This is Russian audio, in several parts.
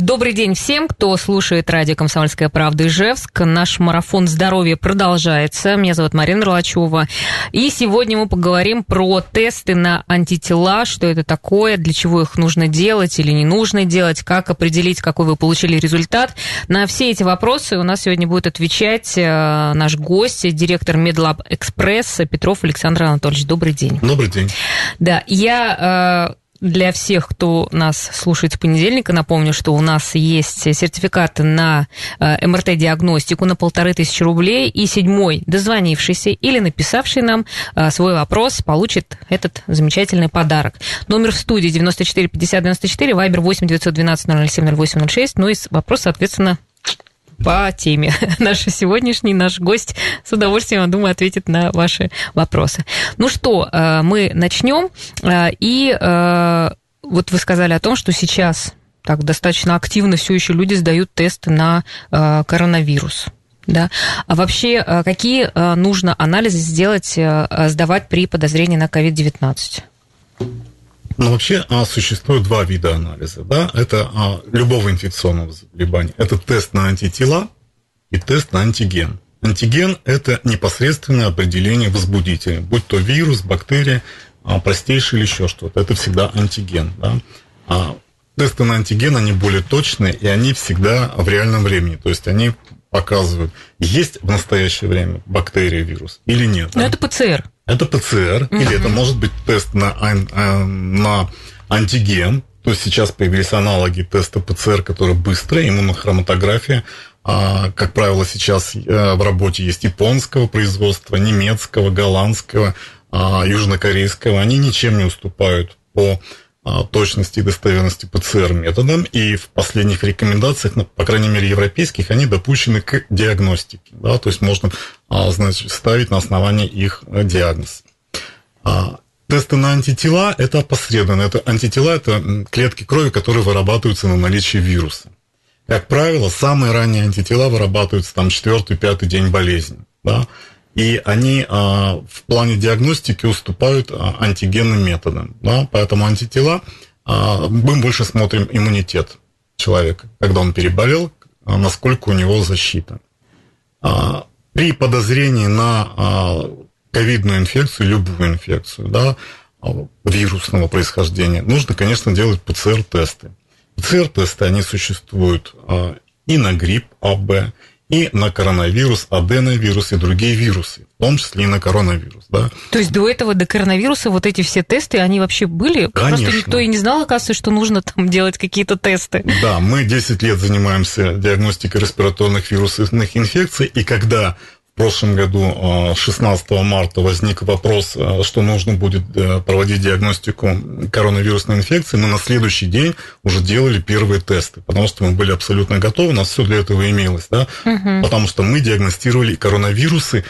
Добрый день всем, кто слушает радио «Комсомольская правда» Ижевск. Наш марафон здоровья продолжается. Меня зовут Марина Ролачева. И сегодня мы поговорим про тесты на антитела, что это такое, для чего их нужно делать или не нужно делать, как определить, какой вы получили результат. На все эти вопросы у нас сегодня будет отвечать э, наш гость, директор Медлаб Экспресс Петров Александр Анатольевич. Добрый день. Добрый день. Да, я э, для всех, кто нас слушает с понедельника, напомню, что у нас есть сертификаты на э, МРТ-диагностику на полторы тысячи рублей, и седьмой дозвонившийся или написавший нам э, свой вопрос получит этот замечательный подарок. Номер в студии 94 50 94, вайбер 8 912 007 08 06, ну и вопрос, соответственно, по теме. Наш сегодняшний наш гость с удовольствием, я думаю, ответит на ваши вопросы. Ну что, э, мы начнем. Э, и э, вот вы сказали о том, что сейчас так достаточно активно все еще люди сдают тесты на коронавирус. Да. А вообще, какие нужно анализы сделать, сдавать при подозрении на COVID-19? Ну, вообще а, существует два вида анализа. Да? Это а, любого инфекционного заболевания. Это тест на антитела и тест на антиген. Антиген – это непосредственное определение возбудителя, будь то вирус, бактерия, а, простейший или еще что-то. Это всегда антиген. Да? А, тесты на антиген, они более точные, и они всегда в реальном времени. То есть они показывают, есть в настоящее время бактерия, вирус или нет. Но да? это ПЦР. Это ПЦР, угу. или это может быть тест на, э, на антиген. То есть сейчас появились аналоги теста ПЦР, которые быстрые, иммунохроматография. А, как правило, сейчас э, в работе есть японского производства, немецкого, голландского, а, южнокорейского. Они ничем не уступают по а, точности и достоверности ПЦР методом, и в последних рекомендациях, ну, по крайней мере, европейских, они допущены к диагностике. Да, то есть можно а, значит, ставить на основании их э, диагноз. А, тесты на антитела – это опосредованно. Это антитела – это клетки крови, которые вырабатываются на наличие вируса. Как правило, самые ранние антитела вырабатываются там четвертый-пятый день болезни. Да? И они а, в плане диагностики уступают а, антигенным методам. Да? Поэтому антитела, а, мы больше смотрим иммунитет человека, когда он переболел, насколько у него защита. При подозрении на ковидную инфекцию, любую инфекцию, да, вирусного происхождения, нужно, конечно, делать ПЦР-тесты. ПЦР-тесты, они существуют и на грипп АБ, и на коронавирус, аденовирус и другие вирусы, в том числе и на коронавирус. Да. То есть до этого, до коронавируса, вот эти все тесты, они вообще были? Конечно. Просто никто и не знал, оказывается, что нужно там делать какие-то тесты. Да, мы 10 лет занимаемся диагностикой респираторных вирусных инфекций, и когда прошлом году, 16 а, марта, возник вопрос, а, что нужно будет э, проводить диагностику коронавирусной инфекции. Мы на следующий день уже делали первые тесты, потому что мы были абсолютно готовы, у нас все для этого имелось. Да? Угу. Потому что мы диагностировали коронавирусы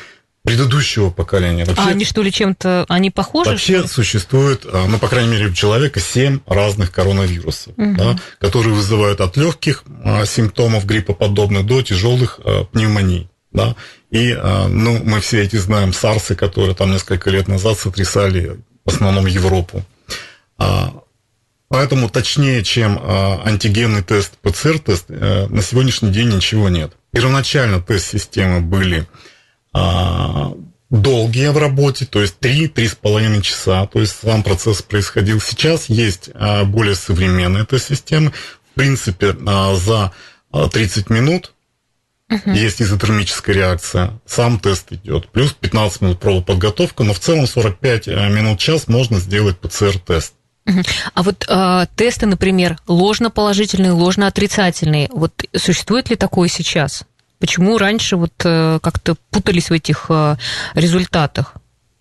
предыдущего поколения. Вообще, а они что ли чем-то, они похожи? Вообще существует, а, ну, по крайней мере, у человека 7 разных коронавирусов, угу. да, которые вызывают от легких симптомов гриппоподобных до тяжелых пневмоний. Да? И, а, ну, мы все эти знаем сарсы, которые там несколько лет назад сотрясали в основном Европу. А, поэтому точнее, чем а, антигенный тест, ПЦР-тест, э, на сегодняшний день ничего нет. Первоначально тест-системы были долгие в работе, то есть 3-3,5 часа, то есть сам процесс происходил. Сейчас есть более современные тест-системы. В принципе, за 30 минут Угу. Есть изотермическая реакция, сам тест идет. Плюс 15 минут пробоподготовка, но в целом 45 э, минут час можно сделать ПЦР-тест. А вот э, тесты, например, ложно-положительные, ложно-отрицательные, вот существует ли такое сейчас? Почему раньше вот э, как-то путались в этих э, результатах?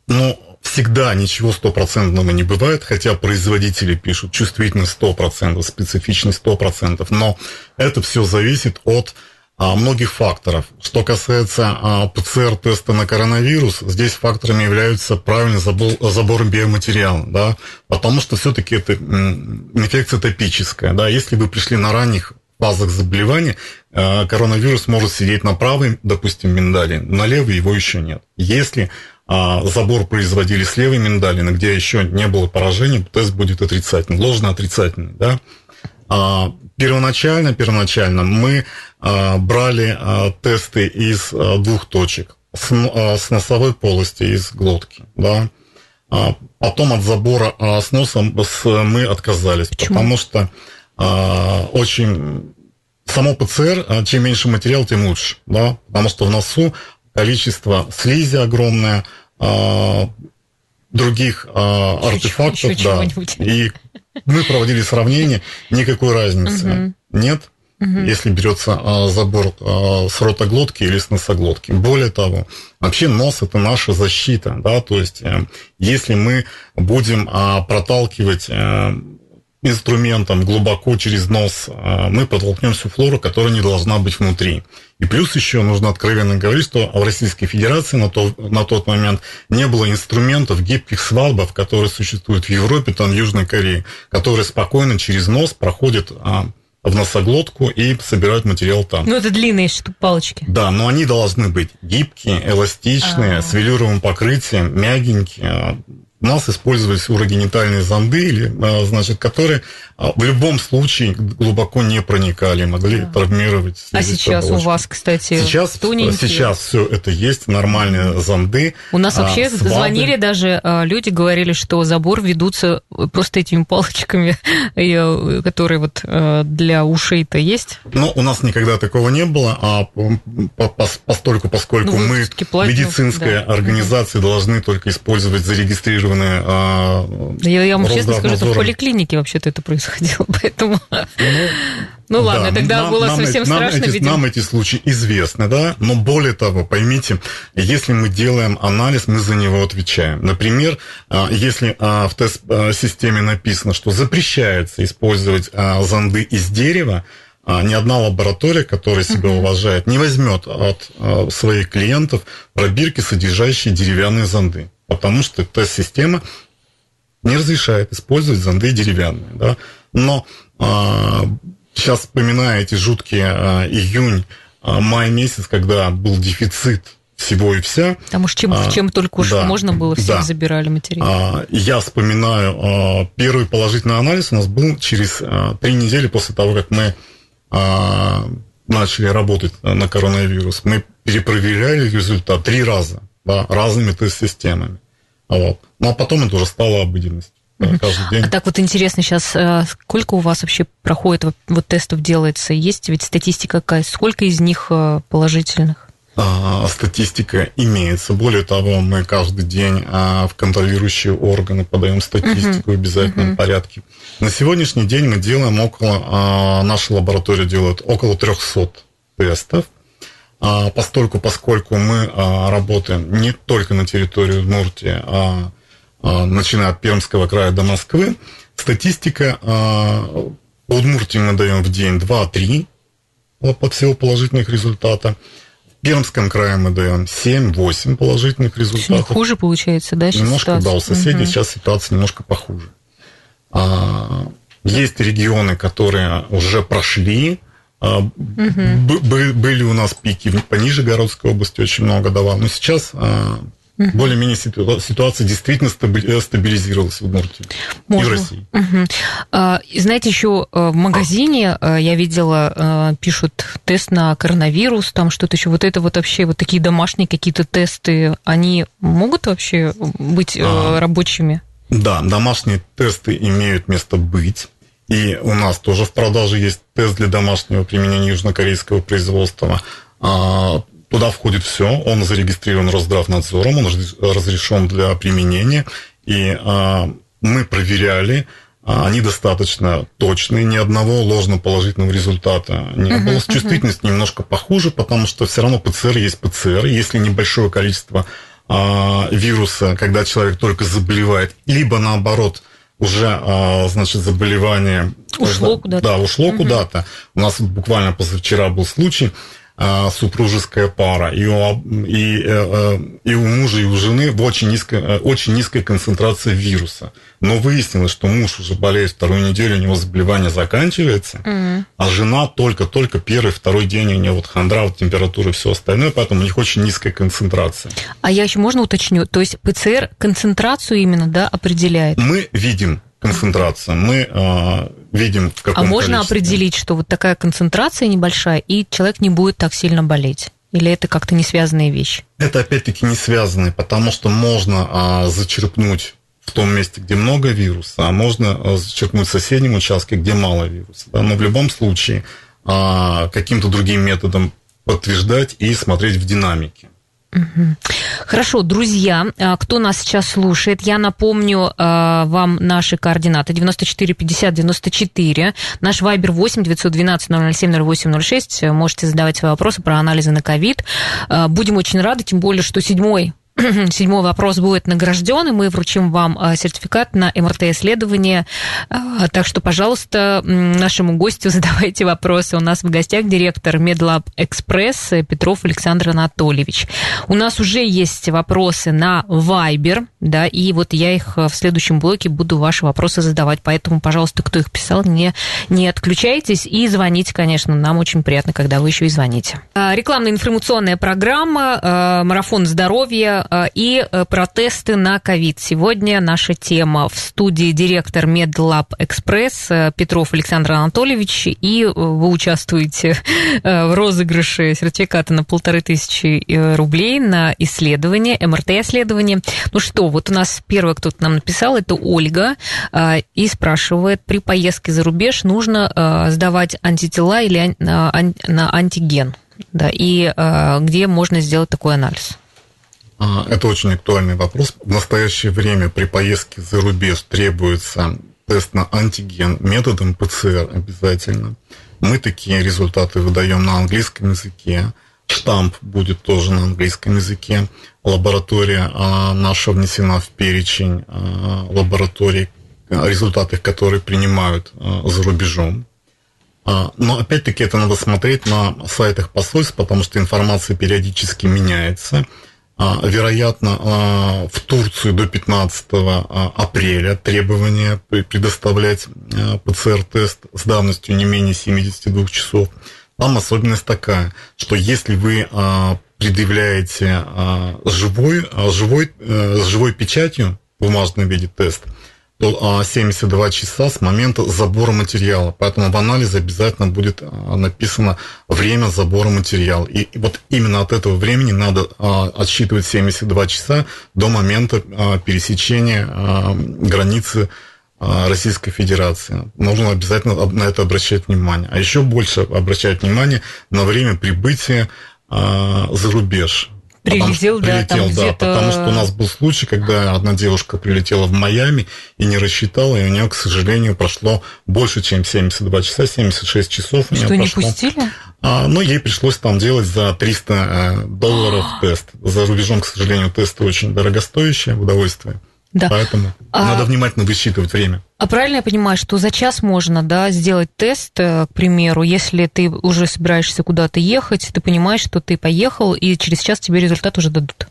Ну, всегда ничего стопроцентного не бывает, хотя производители пишут чувствительность 100%, специфичность 100%, но это все зависит от многих факторов. Что касается а, ПЦР-теста на коронавирус, здесь факторами являются правильный забор, забор биоматериала, да, потому что все-таки это инфекция топическая, да, если вы пришли на ранних фазах заболевания коронавирус может сидеть на правой, допустим, миндале, на левой его еще нет. Если забор производили с левой миндалины, где еще не было поражения, тест будет отрицательный, ложно отрицательный, да. Первоначально, первоначально мы брали тесты из двух точек с, носовой полости, из глотки, да. Потом от забора с носом мы отказались, Почему? потому что очень само ПЦР, чем меньше материал, тем лучше, да, потому что в носу количество слизи огромное, других артефактов, еще да, и мы проводили сравнение, никакой разницы нет если берется а, забор а, с ротоглотки или с носоглотки. Более того, вообще нос это наша защита, да, то есть э, если мы будем а, проталкивать э, инструментом глубоко через нос, мы подтолкнем всю флору, которая не должна быть внутри. И плюс еще нужно откровенно говорить, что в Российской Федерации на, то, на тот момент не было инструментов, гибких свалбов, которые существуют в Европе, там в Южной Корее, которые спокойно через нос проходят в носоглотку и собирают материал там. Ну, это длинные палочки. Да, но они должны быть гибкие, эластичные, А-а-а. с велюровым покрытием, мягенькие. Нас использовались урогенитальные зонды, или, а, значит, которые в любом случае глубоко не проникали, могли да. травмировать. А сейчас оболочку. у вас, кстати, сейчас, сейчас все это есть, нормальные зонды. У нас вообще а, звонили даже люди, говорили, что забор ведутся просто этими палочками, э, которые вот э, для ушей-то есть. Ну, у нас никогда такого не было, а постольку, поскольку ну, мы, медицинская да. организация, должны только использовать зарегистрированные. А, я, я вам честно скажу, что в поликлинике вообще-то это происходило, поэтому... Ну, ну ладно, да, тогда нам, было нам совсем страшно, эти, нам эти случаи известны, да, но более того, поймите, если мы делаем анализ, мы за него отвечаем. Например, а, если а, в тест-системе написано, что запрещается использовать зонды из дерева, ни одна лаборатория, которая себя uh-huh. уважает, не возьмет от своих клиентов пробирки, содержащие деревянные зонды потому что тест-система не разрешает использовать зонды деревянные. Да? Но а, сейчас вспоминая эти жуткие а, июнь, а, май месяц, когда был дефицит всего и вся. Потому что чем, а, чем только уж да, можно было, всех да. забирали материал. А, я вспоминаю, а, первый положительный анализ у нас был через а, три недели после того, как мы а, начали работать на коронавирус. Мы перепроверяли результат три раза да, разными тест-системами. Вот. Ну, а потом это уже стало обыденностью. Каждый день. А так вот интересно сейчас, э, сколько у вас вообще проходит, вот тестов делается? Есть ведь статистика какая? Сколько из них э, положительных? А, статистика имеется. Более того, мы каждый день а, в контролирующие органы подаем статистику uh-huh. в обязательном uh-huh. порядке. На сегодняшний день мы делаем около, а, наша лаборатория делает около 300 тестов. А, постольку, поскольку мы а, работаем не только на территории Удмуртии, а, а начиная от Пермского края до Москвы, статистика по Удмуртии мы даем в день 2-3 по всего положительных результата. В Пермском крае мы даем 7-8 положительных результатов. Хуже получается, да, сейчас Немножко, ситуация? да, у соседей угу. сейчас ситуация немножко похуже. Есть регионы, которые уже прошли Угу. Были у нас пики по Нижегородской области, очень много давал. Но сейчас угу. более-менее ситуация действительно стабилизировалась в Удмуртии Можно. и в России. Угу. знаете, еще в магазине я видела, пишут тест на коронавирус, там что-то еще. Вот это вот вообще, вот такие домашние какие-то тесты, они могут вообще быть а, рабочими? Да, домашние тесты имеют место быть. И у нас тоже в продаже есть тест для домашнего применения южнокорейского производства. А, туда входит все, он зарегистрирован Росздравнадзором, он разрешен для применения. И а, мы проверяли, а, они достаточно точные, ни одного ложно-положительного результата не uh-huh, было. Чувствительность uh-huh. немножко похуже, потому что все равно ПЦР есть ПЦР. Если небольшое количество вируса, когда человек только заболевает, либо наоборот – уже, а, значит, заболевание... Ушло куда-то. Да, ушло угу. куда-то. У нас буквально позавчера был случай, а, супружеская пара, и у, и, э, и у мужа, и у жены в очень низкой, очень низкой концентрации вируса. Но выяснилось, что муж уже болеет вторую неделю, у него заболевание заканчивается, mm а жена только-только первый, второй день, у нее вот хандра, вот температура и все остальное, поэтому у них очень низкая концентрация. А я еще можно уточню? То есть ПЦР концентрацию именно да, определяет? Мы видим концентрация. Мы э, видим, в каком А можно количестве. определить, что вот такая концентрация небольшая, и человек не будет так сильно болеть? Или это как-то не связанные вещи? Это опять-таки не связанные, потому что можно а, зачерпнуть в том месте, где много вируса, а можно а, зачерпнуть в соседнем участке, где мало вируса. Да? Но в любом случае а, каким-то другим методом подтверждать и смотреть в динамике. Хорошо, друзья, а, кто нас сейчас слушает, я напомню а, вам наши координаты. 94 50 94, наш вайбер 8 912 007 0806, можете задавать свои вопросы про анализы на ковид. А, будем очень рады, тем более, что седьмой седьмой вопрос будет награжден, и мы вручим вам а, сертификат на МРТ-исследование. А, так что, пожалуйста, нашему гостю задавайте вопросы. У нас в гостях директор Медлаб Экспресс Петров Александр Анатольевич. У нас уже есть вопросы на Viber, да, и вот я их в следующем блоке буду ваши вопросы задавать. Поэтому, пожалуйста, кто их писал, не, не отключайтесь и звоните, конечно. Нам очень приятно, когда вы еще и звоните. А, рекламная информационная программа «Марафон здоровья» Э, и э, про тесты на ковид. Сегодня наша тема в студии директор Медлаб Экспресс э, Петров Александр Анатольевич, и вы участвуете в розыгрыше сертификата на полторы тысячи рублей на исследование, МРТ-исследование. Ну что, вот у нас первое, кто-то нам написал, это Ольга, и спрашивает, при поездке за рубеж нужно сдавать антитела или на антиген? Да, и где можно сделать такой анализ? А, это очень актуальный вопрос. В настоящее время при поездке за рубеж требуется тест на антиген методом ПЦР обязательно. Мы такие результаты выдаем на английском языке. Штамп будет тоже на английском языке. Лаборатория а, наша внесена в перечень а, лабораторий, результаты которые принимают за рубежом. Но опять-таки это надо смотреть на сайтах посольств, потому что информация периодически меняется. А, вероятно, а, в Турцию до 15 а, апреля требование предоставлять ПЦР-тест с давностью не менее 72 часов. Там особенность такая, что если вы предъявляете живой, живой, с живой печатью в бумажном виде тест – то 72 часа с момента забора материала. Поэтому в анализе обязательно будет а, написано время забора материала. И вот именно от этого времени надо а, отсчитывать 72 часа до момента а, пересечения границы Российской Федерации. Нужно обязательно на это обращать внимание. А еще больше обращать внимание на время прибытия за рубеж. Прилетел, да, прилетел, да, потому что у нас был случай, когда одна девушка прилетела в Майами и не рассчитала, и у нее, к сожалению, прошло больше, чем 72 часа, 76 часов. Что, не пустили? А, но ей пришлось там делать за 300 э, долларов тест. За рубежом, к сожалению, тесты очень дорогостоящие, удовольствие. Да. Поэтому а... надо внимательно высчитывать время. А правильно я понимаю, что за час можно да, сделать тест, э, к примеру, если ты уже собираешься куда-то ехать, ты понимаешь, что ты поехал, и через час тебе результат уже дадут?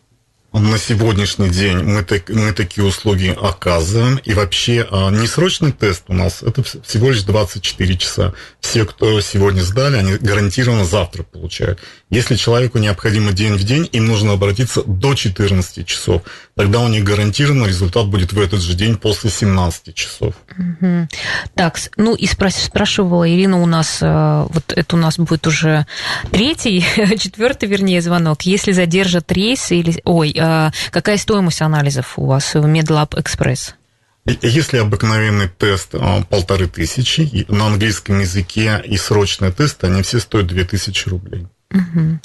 На сегодняшний день мы, так, мы такие услуги оказываем. И вообще а, несрочный тест у нас это всего лишь 24 часа. Все, кто сегодня сдали, они гарантированно завтра получают. Если человеку необходимо день в день, им нужно обратиться до 14 часов. Тогда у них гарантированно результат будет в этот же день после 17 часов. Угу. Так, ну и спрашивала Ирина у нас, э, вот это у нас будет уже третий, четвертый, вернее, звонок. Если задержат рейс или... Ой, какая стоимость анализов у вас в MedLab Express? Если обыкновенный тест э, полторы тысячи, на английском языке и срочный тест, они все стоят две тысячи рублей. Угу.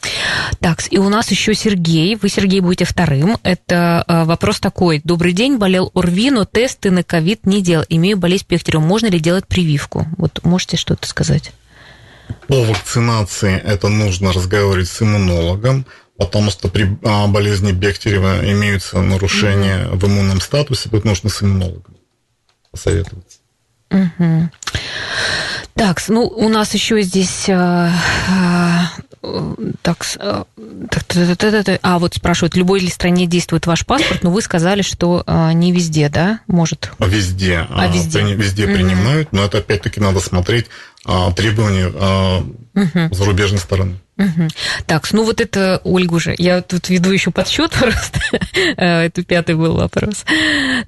Так, и у нас еще Сергей. Вы, Сергей, будете вторым. Это э, вопрос такой. Добрый день, болел ОРВИ, но тесты на ковид не делал. Имею болезнь Пехтерева. Можно ли делать прививку? Вот можете что-то сказать? По вакцинации это нужно разговаривать с иммунологом, потому что при а, болезни Бехтерева имеются нарушения mm в иммунном статусе, тут нужно с иммунологом посоветоваться. Угу. Так, ну, у нас еще здесь э, так, так, так, так, так, а вот спрашивают, в любой ли стране действует ваш паспорт, но вы сказали, что не везде, да, может? Везде. А везде? Везде принимают, но это опять-таки надо смотреть требования угу. зарубежной стороны. Угу. Так, ну вот это Ольга уже. Я тут веду еще подсчет просто. Э, это пятый был вопрос.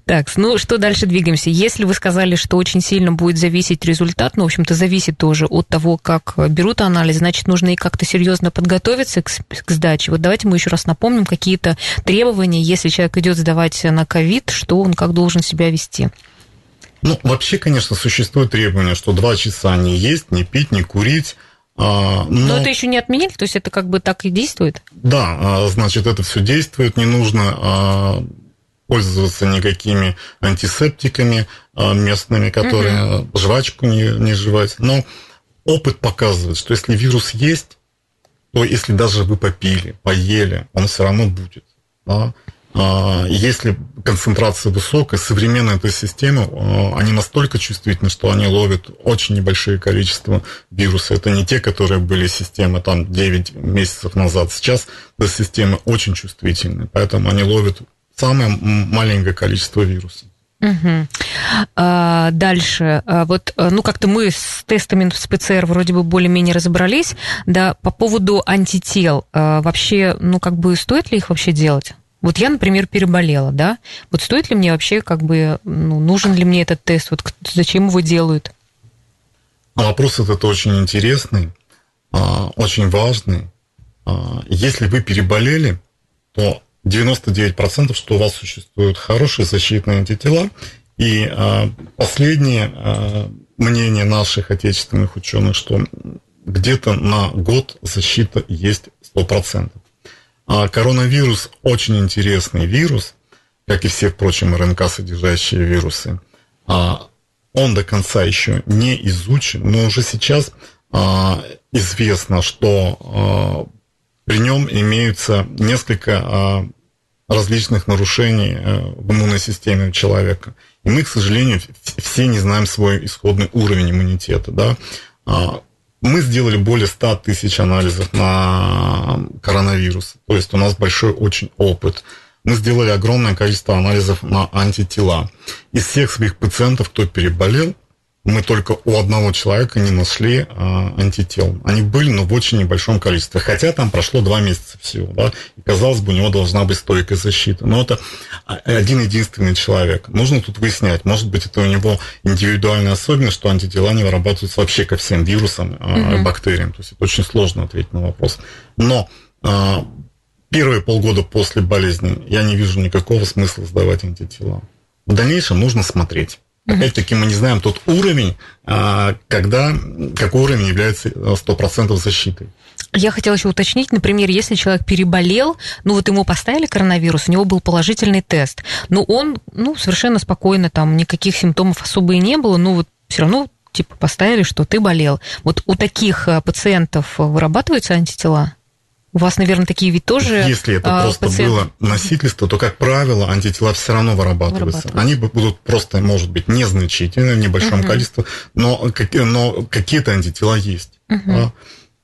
Так, ну что дальше двигаемся? Если вы сказали, что очень сильно будет зависеть результат, ну, в общем-то, зависит тоже от того, как берут анализ, значит, нужно и как-то серьезно подготовиться к, к сдаче. Вот давайте мы еще раз напомним какие-то требования, если человек идет сдавать на ковид, что он как должен себя вести. Ну, вообще, конечно, существует требование, что два часа не есть, не пить, не курить, но... но это еще не отменили, то есть это как бы так и действует? Да, а, значит, это все действует, не нужно а, пользоваться никакими антисептиками местными, которые угу. жвачку не, не жевать. Но опыт показывает, что если вирус есть, то если даже вы попили, поели, он все равно будет. Да? А, если концентрация высокая, современные этой системы, а, они настолько чувствительны, что они ловят очень небольшое количество вирусов. Это не те, которые были системы там 9 месяцев назад. Сейчас эта системы очень чувствительны, поэтому они ловят самое маленькое количество вирусов. Угу. А, дальше, вот, ну, как-то мы с тестами с ПЦР вроде бы более-менее разобрались, да, по поводу антител, вообще, ну, как бы, стоит ли их вообще делать? Вот я, например, переболела, да? Вот стоит ли мне вообще, как бы, ну, нужен ли мне этот тест? Вот зачем его делают? Вопрос этот очень интересный, а, очень важный. А, если вы переболели, то 99% что у вас существуют хорошие защитные антитела. И а, последнее мнение наших отечественных ученых, что где-то на год защита есть 100%. А коронавирус очень интересный вирус, как и все, впрочем, РНК-содержащие вирусы. А он до конца еще не изучен, но уже сейчас а, известно, что а, при нем имеются несколько а, различных нарушений а, в иммунной системе у человека. И мы, к сожалению, все не знаем свой исходный уровень иммунитета. Да? А, мы сделали более 100 тысяч анализов на коронавирус. То есть у нас большой очень опыт. Мы сделали огромное количество анализов на антитела. Из всех своих пациентов, кто переболел, мы только у одного человека не нашли а, антител. Они были, но в очень небольшом количестве. Хотя там прошло два месяца всего, да, и казалось бы, у него должна быть стойкая защита. Но это один единственный человек. Нужно тут выяснять, может быть, это у него индивидуальная особенность, что антитела не вырабатываются вообще ко всем вирусам, а, угу. бактериям. То есть это очень сложно ответить на вопрос. Но а, первые полгода после болезни я не вижу никакого смысла сдавать антитела. В дальнейшем нужно смотреть. Опять-таки мы не знаем тот уровень, а, когда, какой уровень является 100% защитой. Я хотела еще уточнить, например, если человек переболел, ну вот ему поставили коронавирус, у него был положительный тест, но он, ну, совершенно спокойно, там никаких симптомов особо и не было, но вот все равно типа поставили, что ты болел. Вот у таких а, пациентов вырабатываются антитела? У вас, наверное, такие ведь тоже... Если это а, просто пациент... было носительство, то, как правило, антитела все равно вырабатываются. Они будут просто, может быть, незначительны в небольшом угу. количестве, но, но какие-то антитела есть. Угу.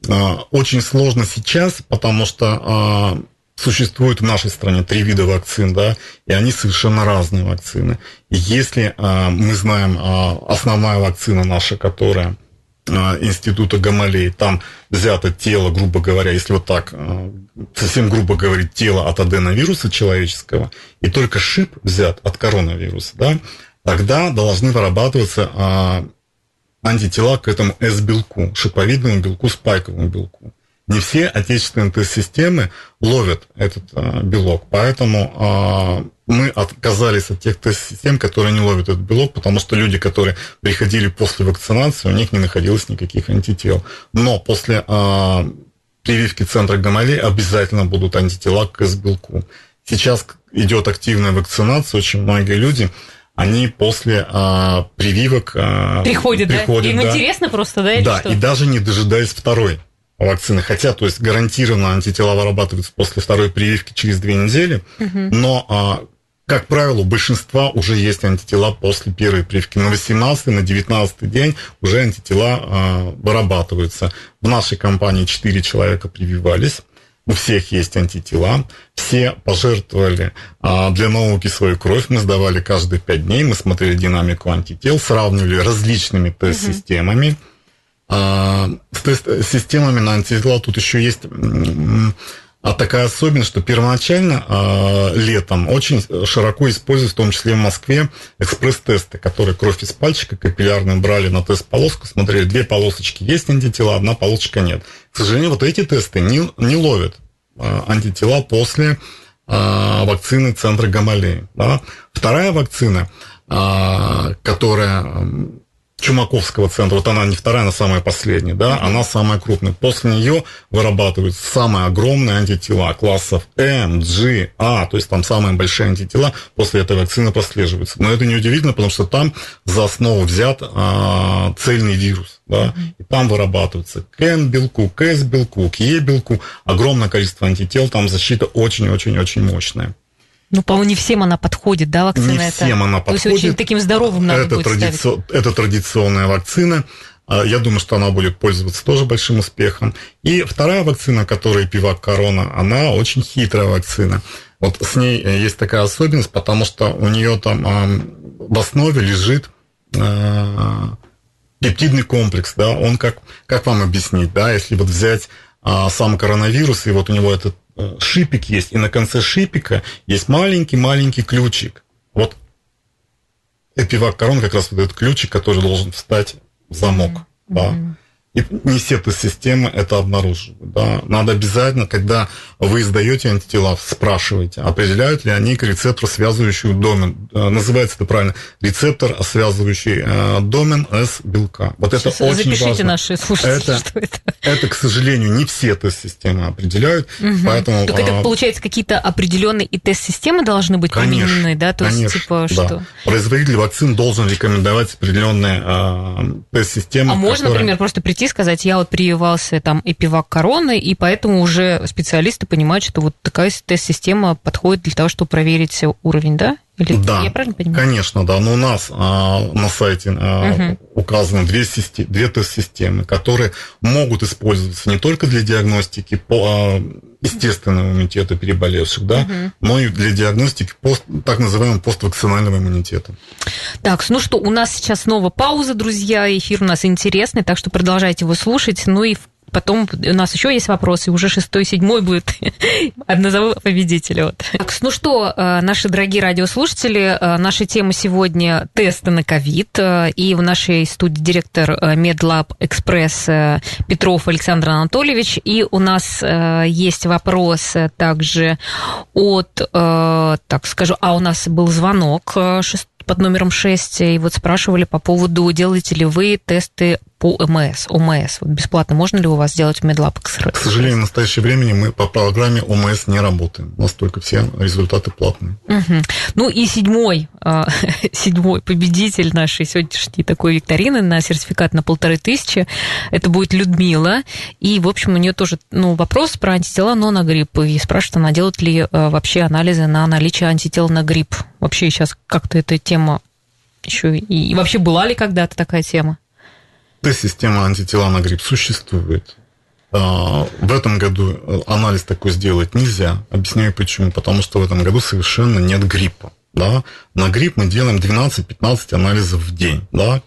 Да? Очень сложно сейчас, потому что а, существует в нашей стране три вида вакцин, да, и они совершенно разные вакцины. И если а, мы знаем основная вакцина наша, которая института Гамалей, там взято тело, грубо говоря, если вот так, э, совсем грубо говорить, тело от аденовируса человеческого, и только шип взят от коронавируса, да, тогда должны вырабатываться а, антитела к этому S-белку, шиповидному белку, спайковому белку. Не все отечественные тест-системы ловят этот а, белок, поэтому а, мы отказались от тех тест-систем, которые не ловят этот белок, потому что люди, которые приходили после вакцинации, у них не находилось никаких антител. Но после э, прививки центра Гамалей обязательно будут антитела к S-белку. Сейчас идет активная вакцинация, очень многие люди они после а, прививок а, приходят, приходят, да? Им да. интересно просто, да? Да, что? и даже не дожидаясь второй вакцины. Хотя, то есть гарантированно антитела вырабатываются после второй прививки через две недели, угу. но а, как правило, у большинства уже есть антитела после первой прививки. На 18 на 19 день уже антитела э, вырабатываются. В нашей компании 4 человека прививались. У всех есть антитела. Все пожертвовали а, для науки свою кровь. Мы сдавали каждые 5 дней. Мы смотрели динамику антител, сравнивали различными тест-системами. А, с тест-системами на антитела тут еще есть а такая особенность, что первоначально э, летом очень широко используют, в том числе в Москве, экспресс-тесты, которые кровь из пальчика капиллярную брали на тест-полоску, смотрели, две полосочки есть антитела, одна полосочка нет. К сожалению, вот эти тесты не, не ловят э, антитела после э, вакцины центра Гамалеи. Да? Вторая вакцина, э, которая Чумаковского центра, вот она не вторая, она самая последняя, да, она самая крупная. После нее вырабатываются самые огромные антитела классов М, G, А, то есть там самые большие антитела после этой вакцины прослеживаются. Но это не удивительно, потому что там за основу взят а, цельный вирус, да, и там вырабатывается к Н белку, к С белку, к Е белку, огромное количество антител, там защита очень-очень-очень мощная. Ну, по-моему, не всем она подходит, да, вакцина? Не это? всем она подходит. То есть очень таким здоровым надо это будет традици... ставить. Это традиционная вакцина. А, я думаю, что она будет пользоваться тоже большим успехом. И вторая вакцина, которая Пивак Корона, она очень хитрая вакцина. Вот с ней э, есть такая особенность, потому что у нее там в основе лежит а, пептидный комплекс, да, он как, как вам объяснить, да, если вот взять а, сам коронавирус, и вот у него этот Э, шипик есть, и на конце шипика есть маленький-маленький ключик. Вот эпивак корон как раз вот этот ключик, который должен встать в замок. Mm-hmm. Да. И не все системы это обнаруживают. Да. Надо обязательно, когда вы издаете антитела, спрашивайте, определяют ли они к рецептору связывающий домен. Э, называется это правильно. Рецептор, связывающий э, домен с белка. Вот Сейчас это очень запишите важно. наши слушатели, это, что это. Это, к сожалению, не все тест-системы определяют. Угу. Поэтому, так это, а, получается, какие-то определенные и тест-системы должны быть конечно, применены, да? То конечно, есть, типа, да. что? Производитель вакцин должен рекомендовать определенные а, тест-системы. А можно, которые... например, просто прийти и сказать, я вот прививался там эпивак короны, и поэтому уже специалисты понимают, что вот такая тест-система подходит для того, чтобы проверить уровень, да? Или да, я правильно понимаю? конечно, да. Но у нас а, на сайте а, угу. указаны две, системы, две тест-системы, которые могут использоваться не только для диагностики по а, естественного иммунитета переболевших, да, угу. но и для диагностики пост, так называемого поствакцинального иммунитета. Так, ну что, у нас сейчас снова пауза, друзья, эфир у нас интересный, так что продолжайте его слушать. Ну и Потом у нас еще есть вопросы, уже шестой, седьмой будет. Назову победителя. Вот. Так, ну что, э, наши дорогие радиослушатели, э, наша тема сегодня тесты на ковид. Э, и в нашей студии директор MedLab Express Петров Александр Анатольевич. И у нас есть вопрос также от, так скажу, а у нас был звонок под номером 6, и вот спрашивали по поводу, делаете ли вы тесты по ОМС, ОМС. Вот бесплатно можно ли у вас сделать MedLab К сожалению, в настоящее время мы по программе ОМС не работаем. У нас только все результаты платные. Угу. Ну и седьмой, а, седьмой победитель нашей сегодняшней такой викторины на сертификат на полторы тысячи, это будет Людмила. И, в общем, у нее тоже ну, вопрос про антитела, но на грипп. И спрашивает она, делает ли а, вообще анализы на наличие антител на грипп. Вообще сейчас как-то эта тема еще и, и вообще была ли когда-то такая тема? Т-система антитела на грипп существует. А, в этом году э, анализ такой сделать нельзя. Объясняю почему. Потому что в этом году совершенно нет гриппа. Да? На грипп мы делаем 12-15 анализов в день. Да?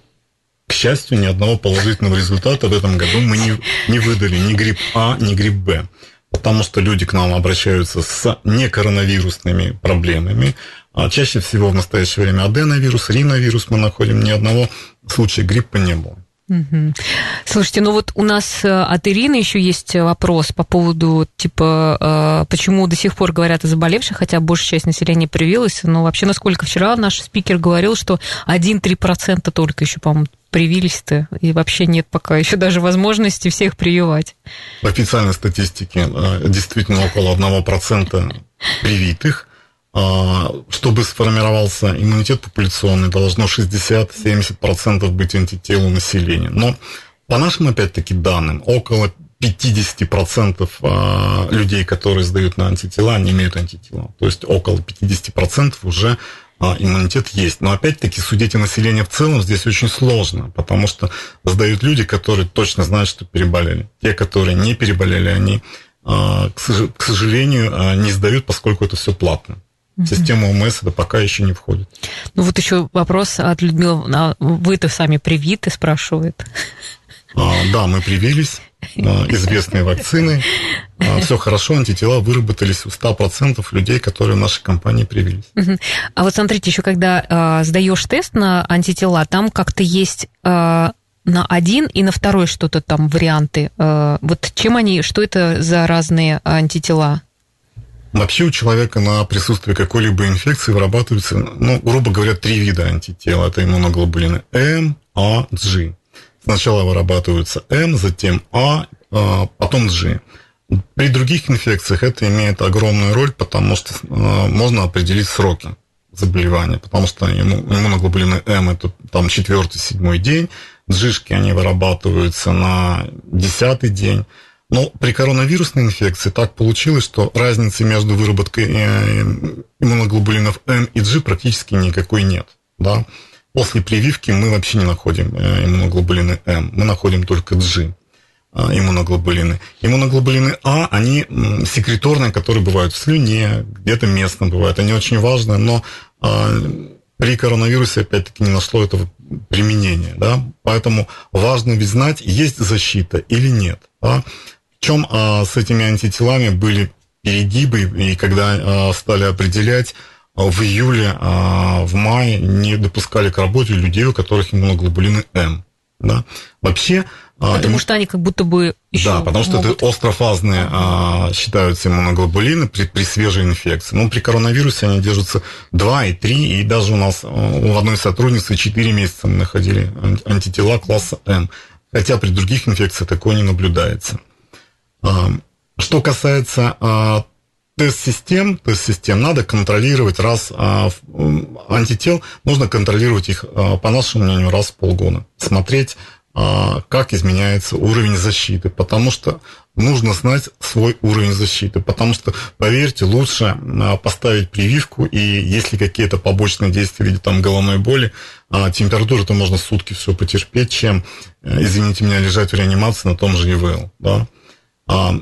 К счастью, ни одного положительного результата в этом году мы не, не выдали ни грипп А, ни грипп Б. Потому что люди к нам обращаются с некоронавирусными проблемами. А чаще всего в настоящее время аденовирус, риновирус мы находим. Ни одного случая гриппа не было. Слушайте, ну вот у нас э, от Ирины еще есть вопрос по поводу, типа, э, почему до сих пор говорят о заболевших, хотя большая часть населения привилась. Но вообще, насколько вчера наш спикер говорил, что 1-3% только еще, по-моему, привились-то, и вообще нет пока еще даже возможности всех прививать. В официальной статистике э, действительно около 1% привитых, чтобы сформировался иммунитет популяционный, должно 60-70% быть антител у населения. Но по нашим, опять-таки, данным, около 50% а, людей, которые сдают на антитела, не имеют антитела. То есть около 50% уже а, иммунитет есть. Но опять-таки судить о населении в целом здесь очень сложно, потому что сдают люди, которые точно знают, что переболели. Те, которые не переболели, они, а, к сожалению, не сдают, поскольку это все платно. В систему ОМС это пока еще не входит. Ну вот еще вопрос от Людмилы. Вы-то сами привиты, спрашивает. А, да, мы привились. А, известные вакцины. А, Все хорошо, антитела выработались у 100% людей, которые в нашей компании привились. А вот смотрите, еще когда э, сдаешь тест на антитела, там как-то есть э, на один и на второй что-то там варианты. Э, вот чем они, что это за разные антитела? Вообще у человека на присутствие какой-либо инфекции вырабатывается, ну, грубо говоря, три вида антител. Это иммуноглобулины М, А, G. Сначала вырабатываются М, затем А, а, потом G. При других инфекциях это имеет огромную роль, потому что а, можно определить сроки заболевания, потому что иммуноглобулины М это там четвертый, седьмой день, джишки они вырабатываются на десятый день. Но при коронавирусной инфекции так получилось, что разницы между выработкой э, иммуноглобулинов М и G практически никакой нет. Да? После прививки мы вообще не находим э, иммуноглобулины М, мы находим только G э, иммуноглобулины. Иммуноглобулины А, они секреторные, которые бывают в слюне, где-то местно бывают. Они очень важны, но при коронавирусе, опять-таки, не нашло этого применения. Да? Поэтому важно ведь знать, есть защита или нет. Да? Чем а, с этими антителами были перегибы, и когда а, стали определять, а, в июле, в мае не допускали к работе людей, у которых иммуноглобулины М. Да? Вообще... Потому им... что они как будто бы еще Да, потому что могут... это острофазные а, считаются иммуноглобулины при, при свежей инфекции. Но при коронавирусе они держатся 2 и 3, и даже у нас у одной сотрудницы 4 месяца мы находили антитела класса М. Хотя при других инфекциях такое не наблюдается. Что касается а, тест-систем, тест-систем надо контролировать раз а, антител, нужно контролировать их, а, по нашему мнению, раз в полгода. Смотреть, как изменяется уровень защиты, потому что нужно знать свой уровень защиты, потому что, поверьте, лучше поставить прививку, и если какие-то побочные действия в виде там, головной боли, температуру-то можно сутки все потерпеть, чем, э, извините меня, лежать в реанимации на том же ИВЛ. Да? А,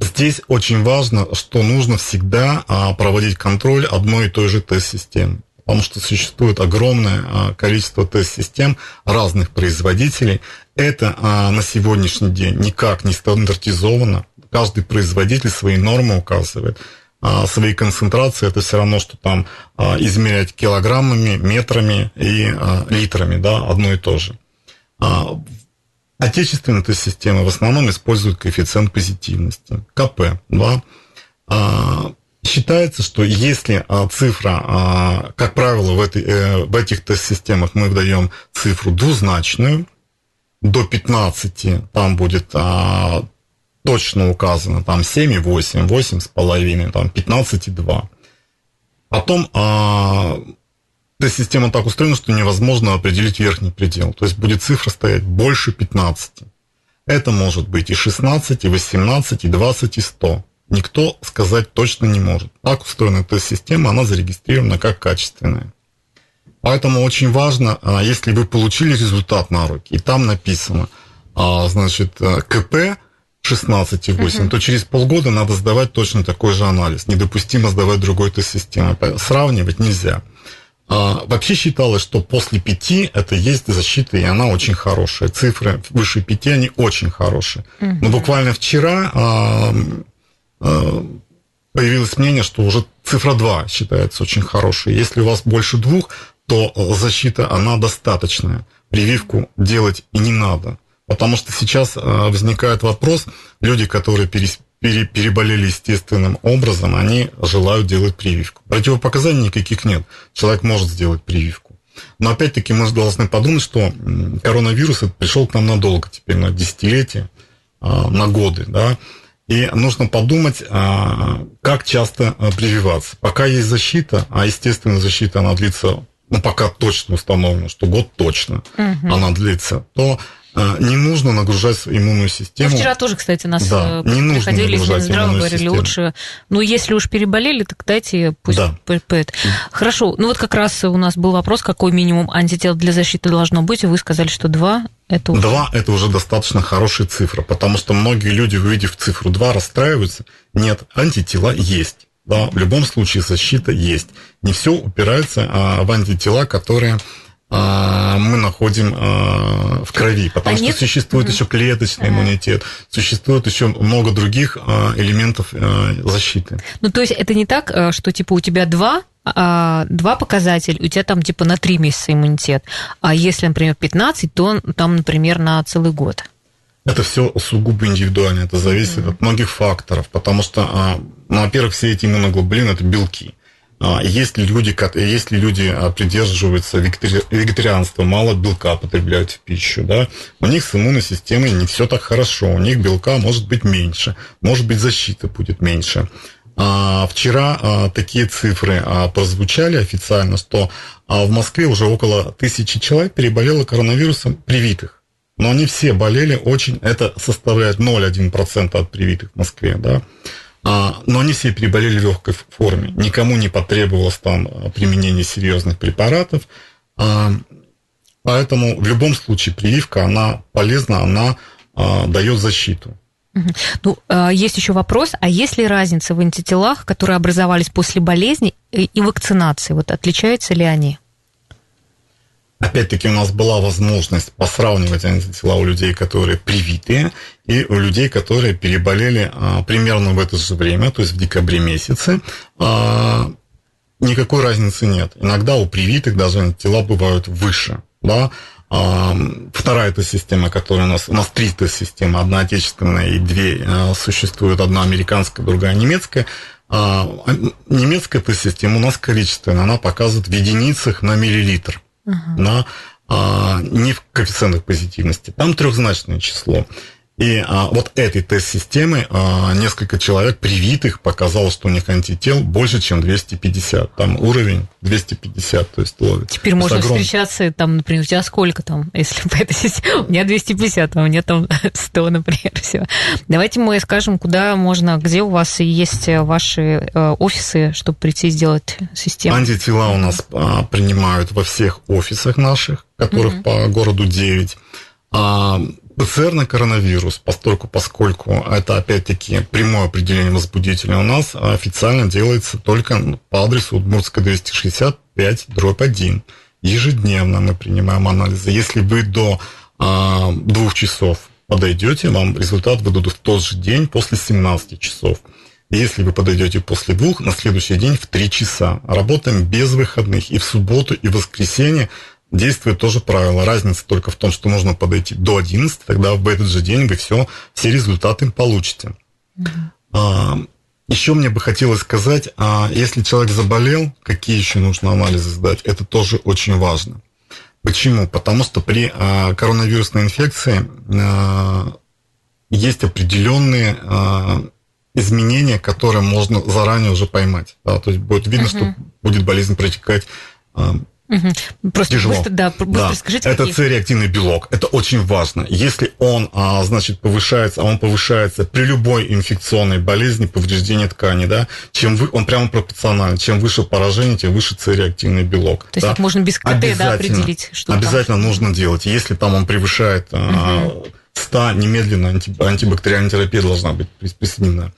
здесь очень важно, что нужно всегда а, проводить контроль одной и той же тест-системы. Потому что существует огромное а, количество тест-систем разных производителей. Это на сегодняшний день никак не стандартизовано. Каждый производитель свои нормы указывает свои концентрации, это все равно, что там измерять килограммами, метрами и литрами, да, одно и то же. Отечественные тест-системы в основном используют коэффициент позитивности, КП-2. А, считается, что если а, цифра, а, как правило, в, этой, э, в этих тест-системах мы выдаем цифру двузначную, до 15 там будет точно указано, там 7,8, 8,5, там 15,2. Потом эта система так устроена, что невозможно определить верхний предел. То есть будет цифра стоять больше 15. Это может быть и 16, и 18, и 20, и 100. Никто сказать точно не может. Так устроена эта система, она зарегистрирована как качественная. Поэтому очень важно, а, если вы получили результат на руки, и там написано, а, значит, э, КП 16,8, uh-huh. то через полгода надо сдавать точно такой же анализ. Недопустимо сдавать другой тест-системы. Сравнивать нельзя. А, вообще считалось, что после пяти это есть защита, и она очень хорошая. Цифры выше пяти, они очень хорошие. Угу. Но буквально вчера а, а, появилось мнение, что уже цифра 2 считается очень хорошей. Если у вас больше двух, то защита, она достаточная. Прививку делать и не надо. Потому что сейчас возникает вопрос, люди, которые перес, пере, переболели естественным образом, они желают делать прививку. Противопоказаний никаких нет. Человек может сделать прививку. Но опять-таки мы должны подумать, что коронавирус пришел к нам надолго, теперь на десятилетия, а, на годы, да, и нужно подумать, а, как часто а, прививаться. Пока есть защита, а естественная защита, она длится, ну, пока точно установлено, что год точно угу. она длится, то не нужно нагружать иммунную систему. Ну, вчера тоже, кстати, нас Да, э, не нужно нагружать иммунную говорили, систему. лучше, ну, если уж переболели, так дайте пусть Да. п- п- это. Хорошо, ну вот как раз у нас был вопрос, какой минимум антител для защиты должно быть, и вы сказали, что два, это уже... Два – это уже достаточно хорошая цифра, потому что многие люди, увидев цифру 2, расстраиваются. Нет, антитела есть. Да, в любом случае защита есть. Не все упирается а, в антитела, которые а, мы находим а, в крови, потому А что нет? существует еще клеточный иммунитет, существует еще много других а, элементов а, защиты. Ну, то есть это не так, э, что типа у тебя два, а, два показателя, у тебя там типа на три месяца иммунитет. А если, например, 15, то там, например, на целый год. Это все сугубо индивидуально, это зависит от многих факторов, потому что, а, ну, во-первых, все эти иммуноглобулины – это белки. А, Если люди, если люди а, придерживаются вегетари- вегетарианства, мало белка потребляют в пищу, да, у них с иммунной системой не все так хорошо, у них белка может быть меньше, может быть защита будет меньше. А, Вчера а, такие цифры а, прозвучали официально, что а, в Москве уже около тысячи человек переболело коронавирусом привитых. Но они все болели очень, это составляет 0,1% от привитых в Москве, да. А, но они все переболели в легкой форме. Никому не потребовалось там а, применение серьезных препаратов. А, поэтому в любом случае прививка, она полезна, она дает защиту. Ну, есть еще вопрос, а есть ли разница в антителах, которые образовались после болезни и вакцинации? Вот отличаются ли они? Опять-таки у нас была возможность посравнивать антитела у людей, которые привитые, и у людей, которые переболели а, примерно в это же время, то есть в декабре месяце. А, никакой разницы нет. Иногда у привитых даже антитела бывают выше. Да? А, вторая эта система, которая у нас... У нас три тест-системы. Одна отечественная и две а, существуют. Одна американская, другая немецкая. А, немецкая тест-система у нас количественная. Она показывает в единицах на миллилитр на а, не в коэффициентах позитивности. Там трехзначное число. И а, вот этой тест-системы а, несколько человек привитых показало, что у них антител больше, чем 250. Там уровень 250, то есть ловит. Теперь можно огромный. встречаться, там, например, у тебя сколько там, если по этой системе? У меня 250, а у меня там 100, например, все. Давайте мы скажем, куда можно, где у вас есть ваши э, офисы, чтобы прийти и сделать систему. Антитела у нас а, принимают во всех офисах наших, которых по городу 9. А, ПЦР на коронавирус, поскольку, поскольку это опять-таки прямое определение возбудителя, у нас официально делается только по адресу Удмуртская 265, дробь 1. Ежедневно мы принимаем анализы. Если вы до а, двух часов подойдете, вам результат выдадут в тот же день после 17 часов. Если вы подойдете после двух, на следующий день в 3 часа. Работаем без выходных и в субботу, и в воскресенье действует тоже правило. Разница только в том, что нужно подойти до 11, тогда в этот же день вы все, все результаты получите. А, еще мне бы хотелось сказать, а, если человек заболел, какие еще нужно анализы сдать, это тоже очень важно. Почему? Потому что при а, коронавирусной инфекции а, есть определенные а, изменения, которые можно заранее уже поймать. Да, то есть будет видно, что будет болезнь протекать Мгм. Просто Тяжело. быстро, да, быстро да, скажите, это какие- С-реактивный белок. Это очень важно. Если он, а, значит, повышается, а он повышается при любой инфекционной болезни, повреждении ткани, да, чем вы, он прямо пропорционально. Чем выше поражение, тем выше С-реактивный белок. То есть да. это можно без КТ да, определить, что там. Обязательно нужно делать. Если там он превышает а, 100, немедленно анти- антибактериальная терапия должна быть прис- присоединена.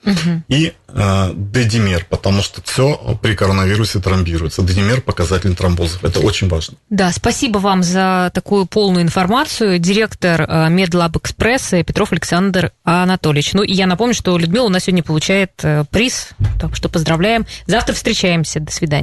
И а, D-димер, потому что все при коронавирусе тромбируется. D-димер – показатель тромбозов. Это очень важно. Да, спасибо вам за такую полную информацию. Директор э, Медлаб Экспресса Петров Александр Анатольевич. Ну, и я напомню, что Людмила у нас сегодня получает э, приз, так что поздравляем. Завтра встречаемся. До свидания.